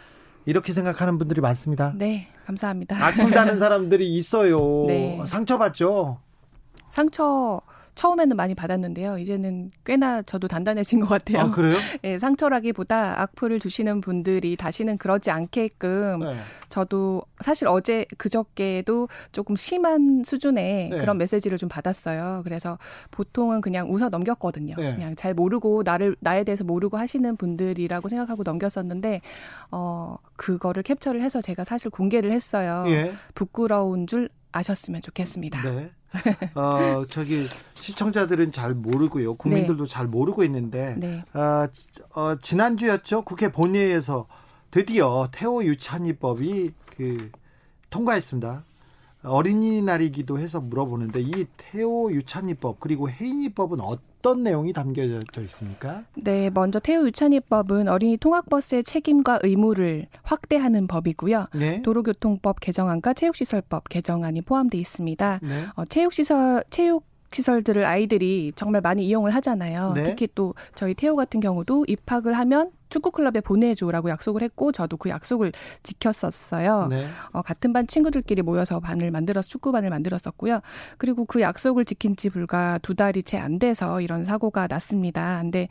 이렇게 생각하는 분들이 많습니다. 네, 감사합니다. 악플 다는 사람들이 있어요. 네. 상처받죠? 상처 처음에는 많이 받았는데요. 이제는 꽤나 저도 단단해진 것 같아요. 아, 그래요? 예, 상처라기보다 악플을 주시는 분들이 다시는 그러지 않게끔 네. 저도 사실 어제 그저께도 조금 심한 수준의 네. 그런 메시지를 좀 받았어요. 그래서 보통은 그냥 웃어 넘겼거든요. 네. 그냥 잘 모르고 나를 나에 대해서 모르고 하시는 분들이라고 생각하고 넘겼었는데 어 그거를 캡처를 해서 제가 사실 공개를 했어요. 예. 부끄러운 줄 아셨으면 좋겠습니다. 네. 어, 저기 시청자들은 잘 모르고요. 국민들도 네. 잘 모르고 있는데 네. 어, 어, 지난주였죠. 국회 본회의에서 드디어 태호 유찬이법이 그 통과했습니다. 어린이날이기도 해서 물어보는데 이 태호 유찬이법 그리고 해인이법은 어떤 내용이 담겨져 있습니까? 네, 먼저 태호 유찬이법은 어린이 통학버스의 책임과 의무를 확대하는 법이고요. 네. 도로교통법 개정안과 체육시설법 개정안이 포함돼 있습니다. 네. 어, 체육시설 체육 시설들을 아이들이 정말 많이 이용을 하잖아요. 네. 특히 또 저희 태호 같은 경우도 입학을 하면 축구 클럽에 보내줘라고 약속을 했고 저도 그 약속을 지켰었어요. 네. 어, 같은 반 친구들끼리 모여서 반을 만들어서 축구반을 만들었었고요. 그리고 그 약속을 지킨 지 불과 두 달이 채 안 돼서 이런 사고가 났습니다. 근데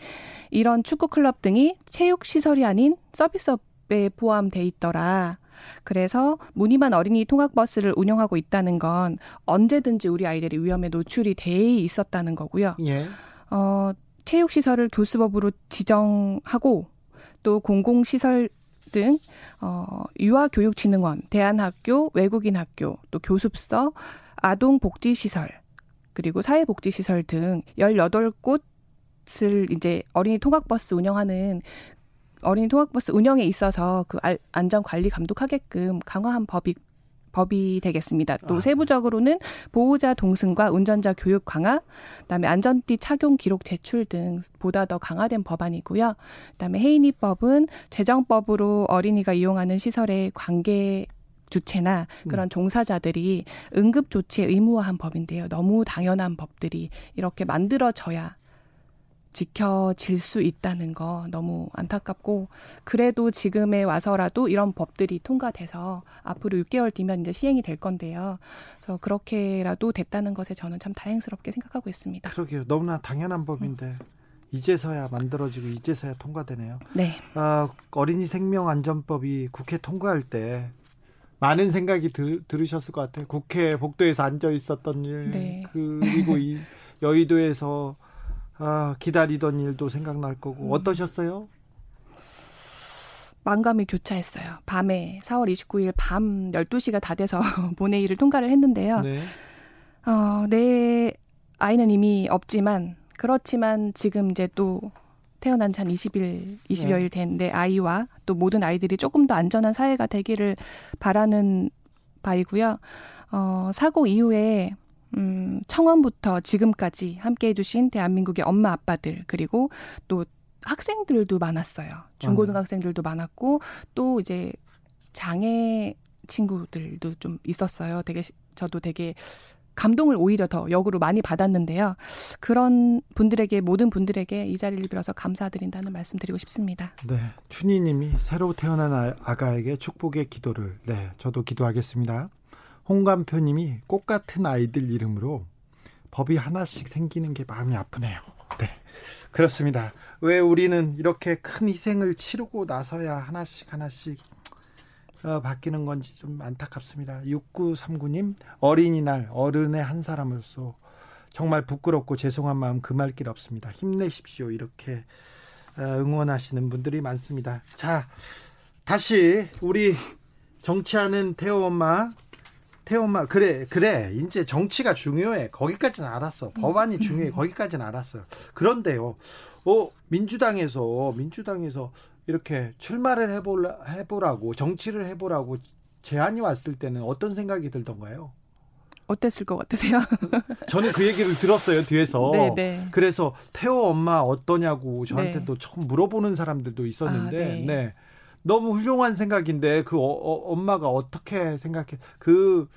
이런 축구 클럽 등이 체육 시설이 아닌 서비스업에 포함돼 있더라. 그래서 무늬만 어린이 통학버스를 운영하고 있다는 건 언제든지 우리 아이들이 위험에 노출이 돼 있었다는 거고요. 예. 어, 체육시설을 교수법으로 지정하고 또 공공시설 등 어, 유아교육진흥원, 대한학교, 외국인학교, 또 교습서, 아동복지시설, 그리고 사회복지시설 등 18곳 을 이제 어린이 통학버스 운영하는 어린이 통학버스 운영에 있어서 그 안전 관리 감독하게끔 강화한 법이 법이 되겠습니다. 또 아. 세부적으로는 보호자 동승과 운전자 교육 강화, 그다음에 안전띠 착용 기록 제출 등 보다 더 강화된 법안이고요. 그다음에 해인이법은 재정법으로 어린이가 이용하는 시설의 관계 주체나 그런 음. 종사자들이 응급 조치에 의무화한 법인데요. 너무 당연한 법들이 이렇게 만들어져야 지켜질 수 있다는 거 너무 안타깝고 그래도 지금에 와서라도 이런 법들이 통과돼서 앞으로 6개월 뒤면 이제 시행이 될 건데요. 그래서 그렇게라도 됐다는 것에 저는 참 다행스럽게 생각하고 있습니다. 그러게요. 너무나 당연한 법인데 음. 이제서야 만들어지고 이제서야 통과되네요. 네. 어, 어린이 생명 안전법이 국회 통과할 때 많은 생각이 들, 들으셨을 것 같아요. 국회 복도에서 앉아 있었던 일, 네. 그리고 이 여의도에서 아, 기다리던 일도 생각날 거고 음. 어떠셨어요? 만감이 교차했어요. 밤에 4월 29일 밤 12시가 다 돼서 본회의를 통과를 했는데요. 네. 어, 내 아이는 이미 없지만 그렇지만 지금 이제 또 태어난 지 한 20일, 20여일 된 내 아이와 또 모든 아이들이 조금 더 안전한 사회가 되기를 바라는 바이고요. 어, 사고 이후에 음, 청원부터 지금까지 함께 해주신 대한민국의 엄마 아빠들 그리고 또 학생들도 많았어요. 중고등학생들도 많았고 또 이제 장애 친구들도 좀 있었어요. 되게 저도 되게 감동을 오히려 더 역으로 많이 받았는데요. 그런 분들에게 모든 분들에게 이 자리를 빌어서 감사드린다는 말씀드리고 싶습니다. 네, 춘희님이 새로 태어난 아, 아가에게 축복의 기도를 네, 저도 기도하겠습니다. 홍감표님이 꽃 같은 아이들 이름으로 법이 하나씩 생기는 게 마음이 아프네요. 네. 그렇습니다. 왜 우리는 이렇게 큰 희생을 치르고 나서야 하나씩 하나씩 어, 바뀌는 건지 좀 안타깝습니다. 6939님, 어린이날 어른의 한 사람으로서 정말 부끄럽고 죄송한 마음 금할 길 없습니다. 힘내십시오. 이렇게 어, 응원하시는 분들이 많습니다. 자, 다시 우리 정치하는 태호 엄마 태엄마 그래 그래 이제 정치가 중요해 거기까지는 알았어 법안이 중요해 거기까지는 알았어요 그런데요 어 민주당에서 민주당에서 이렇게 출마를 해보라 해보라고 정치를 해보라고 제안이 왔을 때는 어떤 생각이 들던가요? 어땠을 것 같으세요? 저는 그 얘기를 들었어요 뒤에서. 네네. 네. 그래서 태호 엄마 어떠냐고 저한테도 네. 처음 물어보는 사람들도 있었는데, 아, 네. 네. 너무 훌륭한 생각인데 그 어, 어, 엄마가 어떻게 생각해 그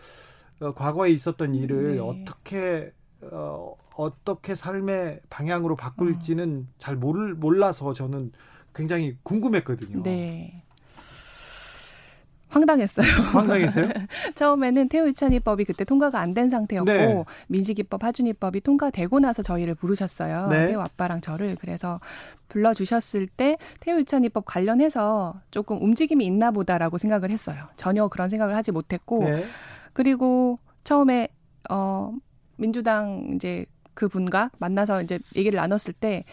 어, 과거에 있었던 일을 네. 어떻게 어, 어떻게 삶의 방향으로 바꿀지는 어. 잘 모를 몰라서 저는 굉장히 궁금했거든요. 네. 황당했어요. 황당했어요? 처음에는 태우유찬이법이 그때 통과가 안 된 상태였고 네. 민식이법, 하준이법이 통과되고 나서 저희를 부르셨어요. 네. 태우 아빠랑 저를 그래서 불러주셨을 때 태우유찬이법 관련해서 조금 움직임이 있나 보다라고 생각을 했어요. 전혀 그런 생각을 하지 못했고 네. 그리고 처음에 어 민주당 이제 그 분과 만나서 이제 얘기를 나눴을 때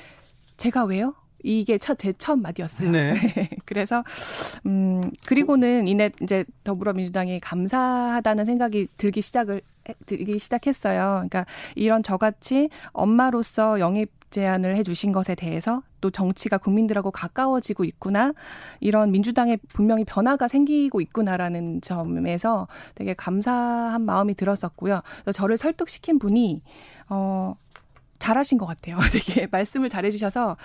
제가 왜요? 이게 첫 제 첫 마디였어요. 네. 그래서 음 그리고는 이내 이제 더불어민주당이 감사하다는 생각이 들기 시작을 들기 시작했어요. 그러니까 이런 저같이 엄마로서 영입 제안을 해주신 것에 대해서 또 정치가 국민들하고 가까워지고 있구나 이런 민주당에 분명히 변화가 생기고 있구나라는 점에서 되게 감사한 마음이 들었었고요. 저를 설득시킨 분이 어 잘하신 것 같아요. 되게 말씀을 잘해주셔서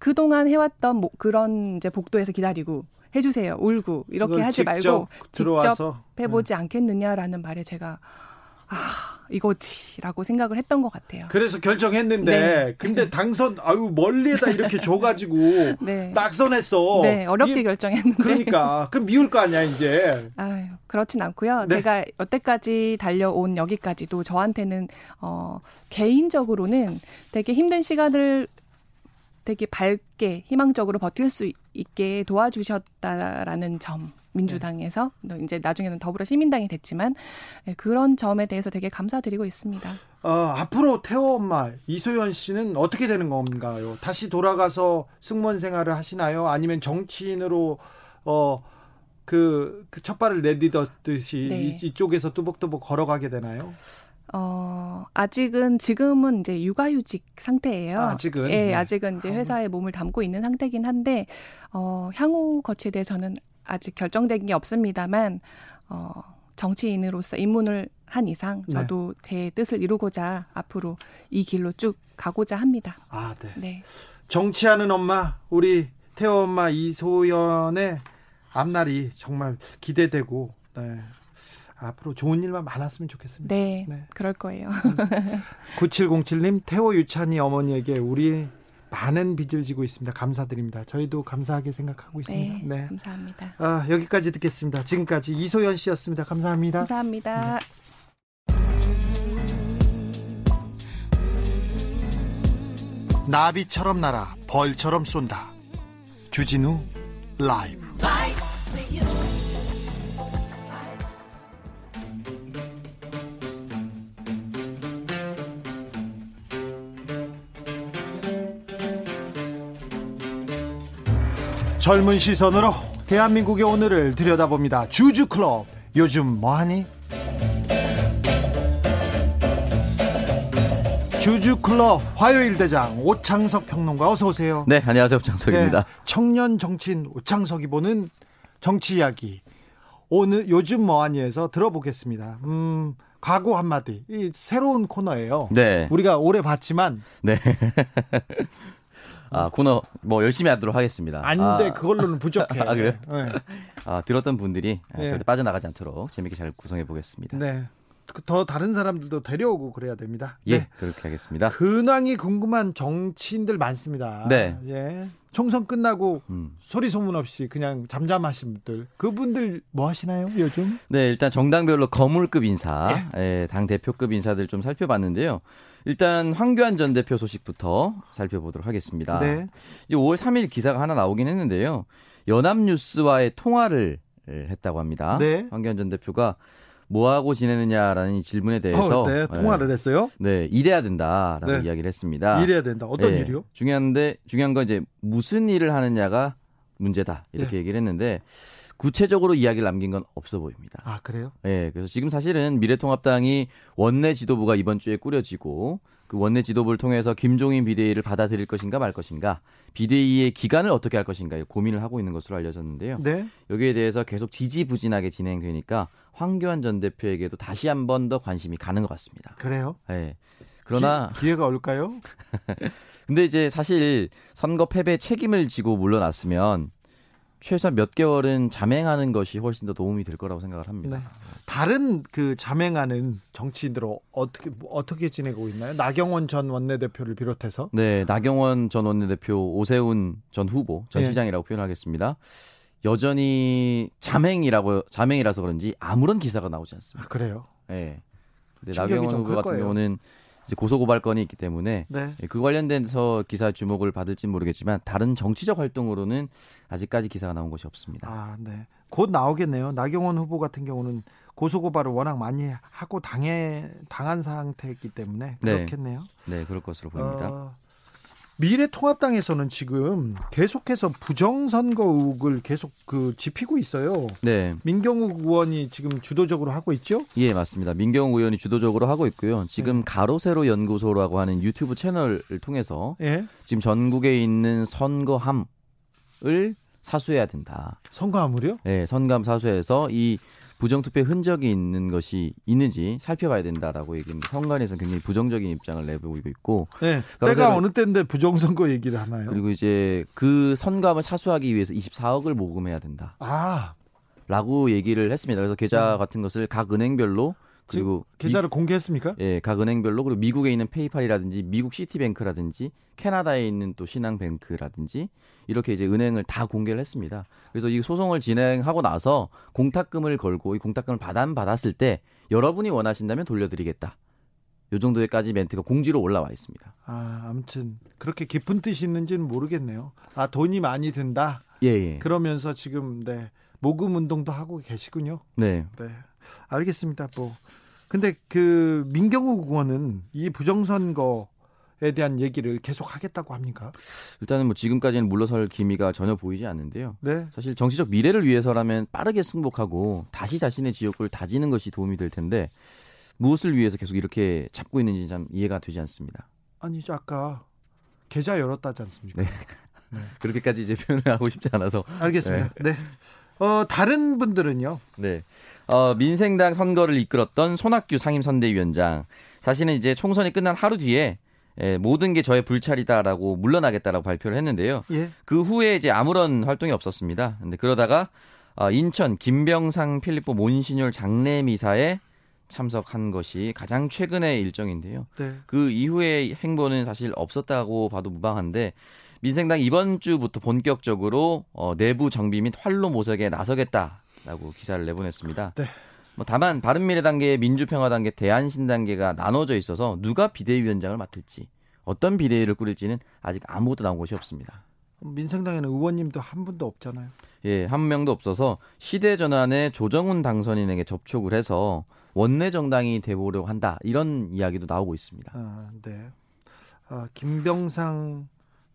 그동안 해왔던 뭐 그런 이제 복도에서 기다리고 해주세요. 울고 이렇게 하지 말고 직접 해보지 네. 않겠느냐라는 말에 제가 아 이거지라고 생각을 했던 것 같아요. 그래서 결정했는데 네. 근데 당선 아유 멀리에다 이렇게 줘가지고 네. 낙선했어. 네 어렵게 이, 결정했는데. 그러니까 그럼 미울 거 아니야 이제. 아유 그렇진 않고요. 네. 제가 여태까지 달려온 여기까지도 저한테는 어 개인적으로는 되게 힘든 시간을 되게 밝게 희망적으로 버틸 수 있게 도와주셨다라는 점 민주당에서 네. 이제 나중에는 더불어 시민당이 됐지만 예, 그런 점에 대해서 되게 감사드리고 있습니다. 어, 앞으로 태호 엄마 이소연 씨는 어떻게 되는 건가요? 다시 돌아가서 승무원 생활을 하시나요? 아니면 정치인으로 어, 그, 그 첫발을 내딛었듯이 네. 이, 쪽에서 뚜벅뚜벅 걸어가게 되나요? 어, 아직은 지금은 이제 육아휴직 상태예요. 아 직은? 예, 네. 아직은 이제 회사에 몸을 담고 있는 상태긴 한데 어, 향후 거치에 대해서는 아직 결정된 게 없습니다만 어, 정치인으로서 입문을 한 이상 네. 저도 제 뜻을 이루고자 앞으로 이 길로 쭉 가고자 합니다. 아, 네. 네. 정치하는 엄마, 우리 태호 엄마 이소연의 앞날이 정말 기대되고, 네. 앞으로 좋은 일만 많았으면 좋겠습니다. 네. 네. 그럴 거예요. 9707님, 태호 유찬이 어머니에게 우리 많은 빚을 지고 있습니다. 감사드립니다. 저희도 감사하게 생각하고 있습니다. 네. 감사합니다. 아, 여기까지 듣겠습니다. 지금까지 이소연 씨였습니다. 감사합니다. 감사합니다. 나비처럼 날아 벌처럼 쏜다. 주진우 라이브. 젊은 시선으로 대한민국의 오늘을 들여다봅니다. 주주클럽. 요즘 뭐하니? 주주클럽 화요일 대장 오창석 평론가 어서 오세요. 네, 안녕하세요. 장석입니다. 네, 청년 정치인 오창석이 보는 정치 이야기. 오늘 요즘 뭐하니에서 들어보겠습니다. 음, 각오 한마디. 이 새로운 코너예요. 네. 우리가 오래 봤지만 네. 아, 코너 뭐 열심히 하도록 하겠습니다. 안 돼 아, 그걸로는 부족해. 아, 그래요? 네. 아, 들었던 분들이 네. 절대 빠져나가지 않도록 재밌게 잘 구성해 보겠습니다. 네. 더 다른 사람들도 데려오고 그래야 됩니다. 예, 네. 그렇게 하겠습니다. 근황이 궁금한 정치인들 많습니다. 네. 예. 총선 끝나고 음. 소리 소문 없이 그냥 잠잠하신 분들 그분들 뭐 하시나요 요즘? 네, 일단 정당별로 거물급 인사, 예. 예, 당 대표급 인사들 좀 살펴봤는데요. 일단 황교안 전 대표 소식부터 살펴보도록 하겠습니다. 네. 이제 5월 3일 기사가 하나 나오긴 했는데요. 연합뉴스와의 통화를 했다고 합니다. 네. 황교안 전 대표가 뭐 하고 지내느냐라는 이 질문에 대해서 어, 네, 통화를 예, 했어요. 네, 일해야 된다라고 네. 이야기를 했습니다. 일해야 된다. 어떤 예, 일이요? 중요한데 중요한 건 이제 무슨 일을 하느냐가 문제다 이렇게 예. 얘기를 했는데 구체적으로 이야기를 남긴 건 없어 보입니다. 아 그래요? 예, 그래서 지금 사실은 미래통합당이 원내 지도부가 이번 주에 꾸려지고 그 원내 지도부를 통해서 김종인 비대위를 받아들일 것인가 말 것인가 비대위의 기간을 어떻게 할 것인가 고민을 하고 있는 것으로 알려졌는데요. 네. 여기에 대해서 계속 지지부진하게 진행되니까 황교안 전 대표에게도 다시 한 번 더 관심이 가는 것 같습니다. 그래요. 예. 그러나 기, 회가 올까요? 근데 이제 사실 선거 패배 책임을 지고 물러났으면 최소한 몇 개월은 자맹하는 것이 훨씬 더 도움이 될 거라고 생각을 합니다. 네. 다른 그 자맹하는 정치인들은 어떻게 어떻게 지내고 있나요? 나경원 전 원내대표를 비롯해서 네, 나경원 전 원내대표, 오세훈 전 후보, 전 예. 시장이라고 표현하겠습니다. 여전히 자맹이라고 자맹이라서 그런지 아무런 기사가 나오지 아, 않습니다. 그래요. 예. 근데 충격이 나경원 좀 후보 클 같은 거예요. 경우는 고소 고발 건이 있기 때문에 네. 예, 그 관련돼서 기사 주목을 받을지 모르겠지만 다른 정치적 활동으로는 아직까지 기사가 나온 것이 없습니다. 아, 네. 곧 나오겠네요. 나경원 후보 같은 경우는 고소고발을 워낙 많이 하고 당해 당한 상태이기 때문에 네. 그렇겠네요. 네, 그럴 것으로 보입니다. 어, 미래통합당에서는 지금 계속해서 부정선거 의혹을 계속 그 짚히고 있어요. 네. 민경욱 의원이 지금 주도적으로 하고 있죠? 예, 맞습니다. 민경욱 의원이 주도적으로 하고 있고요. 지금 네. 가로세로 연구소라고 하는 유튜브 채널을 통해서 예. 지금 전국에 있는 선거함을 사수해야 된다. 선거화물이요? 예, 선감 사수해서 이 부정투표 흔적이 있는 것이 있는지 살펴봐야 된다라고 얘기합니다. 선관에서 굉장히 부정적인 입장을 내보이고 있고 네. 가로세로- 때가 어느 때인데 부정선거 얘기를 하나요? 그리고 이제 그 선감을 사수하기 위해서 24억을 모금해야 된다. 아, 라고 얘기를 했습니다. 그래서 계좌 같은 것을 각 은행별로 그리고 계좌를 공개했습니까? 예, 각 은행별로 그리고 미국에 있는 페이팔이라든지 미국 시티뱅크라든지 캐나다에 있는 또 신한뱅크라든지 이렇게 이제 은행을 다 공개를 했습니다. 그래서 이 소송을 진행하고 나서 공탁금을 걸고 이 공탁금을 받아 받았을 때 여러분이 원하신다면 돌려드리겠다. 요 정도에까지 멘트가 공지로 올라와 있습니다. 아, 아무튼 그렇게 깊은 뜻이 있는지는 모르겠네요. 아, 돈이 많이 든다. 예, 예. 그러면서 지금 네 모금 운동도 하고 계시군요. 네. 네, 알겠습니다. 뭐 근데 그 민경욱 의원은 이 부정선거에 에 대한 얘기를 계속 하겠다고 합니까? 일단은 뭐 지금까지는 물러설 기미가 전혀 보이지 않는데요. 네. 사실 정치적 미래를 위해서라면 빠르게 승복하고 다시 자신의 지역구를 다지는 것이 도움이 될 텐데 무엇을 위해서 계속 이렇게 잡고 있는지 참 이해가 되지 않습니다. 아니 아까 계좌 열었다지 않습니까? 네. 네. 그렇게까지 이제 표현을 하고 싶지 않아서 알겠습니다. 네. 네. 어, 다른 분들은요? 네. 어, 민생당 선거를 이끌었던 손학규 상임선대위원장. 사실은 이제 총선이 끝난 하루 뒤에 예, 모든 게 저의 불찰이다라고 물러나겠다라고 발표를 했는데요. 예. 그 후에 이제 아무런 활동이 없었습니다. 근데 그러다가 어, 인천 김병상 필리포 몬시뇰 장례미사에 참석한 것이 가장 최근의 일정인데요. 네. 그 이후의 행보는 사실 없었다고 봐도 무방한데 민생당 이번 주부터 본격적으로 어, 내부 정비 및 활로 모색에 나서겠다라고 기사를 내보냈습니다. 네. 뭐 다만 바른미래단계, 민주평화단계, 대한신단계가 나눠져 있어서 누가 비대위원장을 맡을지 어떤 비대위를 꾸릴지는 아직 아무것도 나온 것이 없습니다. 민생당에는 의원님도 한 분도 없잖아요. 예, 한 명도 없어서 시대 전환에 조정훈 당선인에게 접촉을 해서 원내 정당이 되보려고 한다 이런 이야기도 나오고 있습니다. 아, 네. 아, 김병상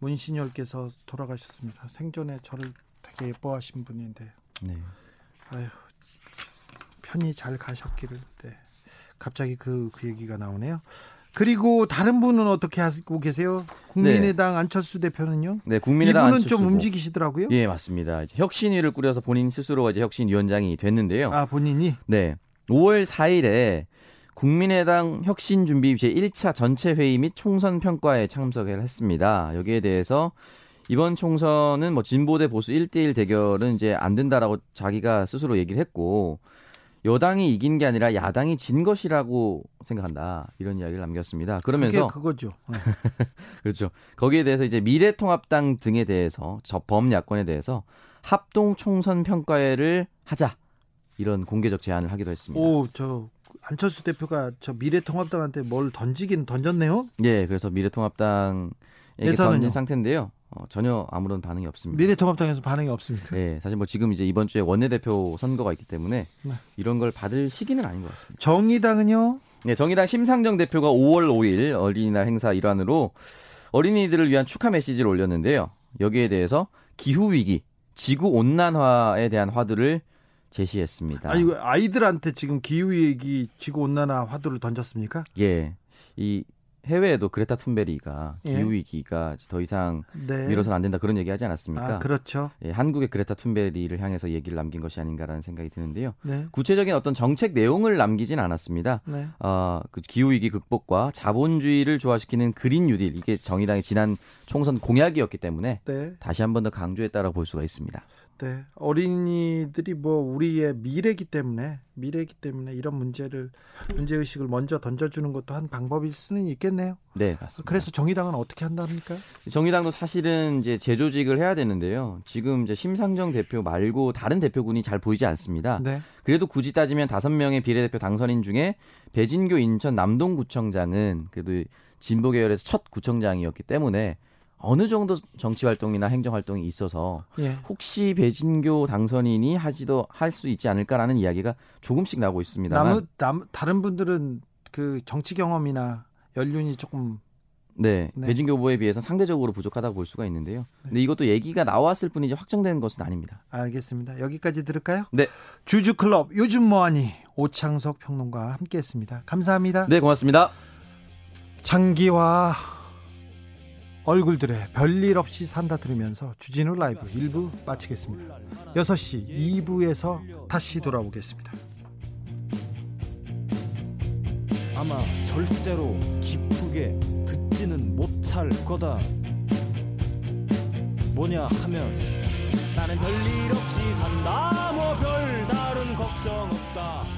문신열께서 돌아가셨습니다. 생전에 저를 되게 예뻐하신 분인데. 네. 아휴 편히 잘 가셨기를. 네. 갑자기 그, 그 얘기가 나오네요. 그리고 다른 분은 어떻게 하고 계세요? 국민의당 네. 안철수 대표는요? 네, 국민의당 이분은 좀 움직이시더라고요. 예, 맞습니다. 이제 혁신위를 꾸려서 본인 스스로가 이제 혁신위원장이 됐는데요. 아, 본인이? 네. 5월 4일에 국민의당 혁신준비 제1차 전체 회의 및 총선 평가에 참석을 했습니다. 여기에 대해서 이번 총선은 뭐 진보 대 보수 1대1 대결은 이제 안 된다라고 자기가 스스로 얘기를 했고 여당이 이긴 게 아니라 야당이 진 것이라고 생각한다. 이런 이야기를 남겼습니다. 그러면서 그거죠. 네. 그렇죠. 거기에 대해서 이제 미래통합당 등에 대해서 저 범 야권에 대해서 합동 총선 평가회를 하자. 이런 공개적 제안을 하기도 했습니다. 오, 저 안철수 대표가 저 미래통합당한테 뭘 던지긴 던졌네요. 예, 그래서 미래통합당에게 던진 상태인데요. 어, 전혀 아무런 반응이 없습니다. 미래통합당에서 반응이 없습니까? 네, 사실 뭐 지금 이제 이번 주에 원내대표 선거가 있기 때문에 네. 이런 걸 받을 시기는 아닌 것 같습니다. 정의당은요? 네, 정의당 심상정 대표가 5월 5일 어린이날 행사 일환으로 어린이들을 위한 축하 메시지를 올렸는데요. 여기에 대해서 기후 위기, 지구 온난화에 대한 화두를 제시했습니다. 아니 아이들한테 지금 기후 얘기, 지구 온난화 화두를 던졌습니까? 예. 이 해외에도 그레타 툰베리가 예. 기후 위기가 더 이상 네. 미뤄서는 안 된다 그런 얘기 하지 않았습니까? 아, 그렇죠. 예, 한국의 그레타 툰베리를 향해서 얘기를 남긴 것이 아닌가라는 생각이 드는데요. 네. 구체적인 어떤 정책 내용을 남기진 않았습니다. 네. 어, 그 기후 위기 극복과 자본주의를 조화시키는 그린 뉴딜 이게 정의당의 지난 총선 공약이었기 때문에 네. 다시 한 번 더 강조했다라고 볼 수가 있습니다. 네. 어린이들이 뭐 우리의 미래기 때문에 미래이기 때문에 이런 문제를 문제 의식을 먼저 던져주는 것도 한 방법일 수는 있겠네요. 네, 맞습니다. 그래서 정의당은 어떻게 한답니까? 정의당도 사실은 이제 재조직을 해야 되는데요. 지금 이제 심상정 대표 말고 다른 대표군이 잘 보이지 않습니다. 네. 그래도 굳이 따지면 다섯 명의 비례대표 당선인 중에 배진교 인천 남동구청장은 그래도 진보 계열에서 첫 구청장이었기 때문에 어느 정도 정치 활동이나 행정 활동이 있어서 예. 혹시 배진교 당선인이 하지도 할 수 있지 않을까라는 이야기가 조금씩 나오고 있습니다. 남, 남, 다른 분들은 그 정치 경험이나 연륜이 조금 네, 네. 배진교 후보에 비해서 상대적으로 부족하다고 볼 수가 있는데요. 네. 근데 이것도 얘기가 나왔을 뿐이지 확정된 것은 아닙니다. 알겠습니다. 여기까지 들을까요? 네. 주주클럽 요즘 뭐하니 오창석 평론가와 함께했습니다. 감사합니다. 네, 고맙습니다. 장기와 얼굴들의 별일 없이 산다 들으면서 주진우 라이브 1부 마치겠습니다. 6시 2부에서 다시 돌아오겠습니다. 아마 절대로 기쁘게 듣지는 못할 거다. 뭐냐 하면 나는 별일 없이 산다 뭐 별다른 걱정 없다.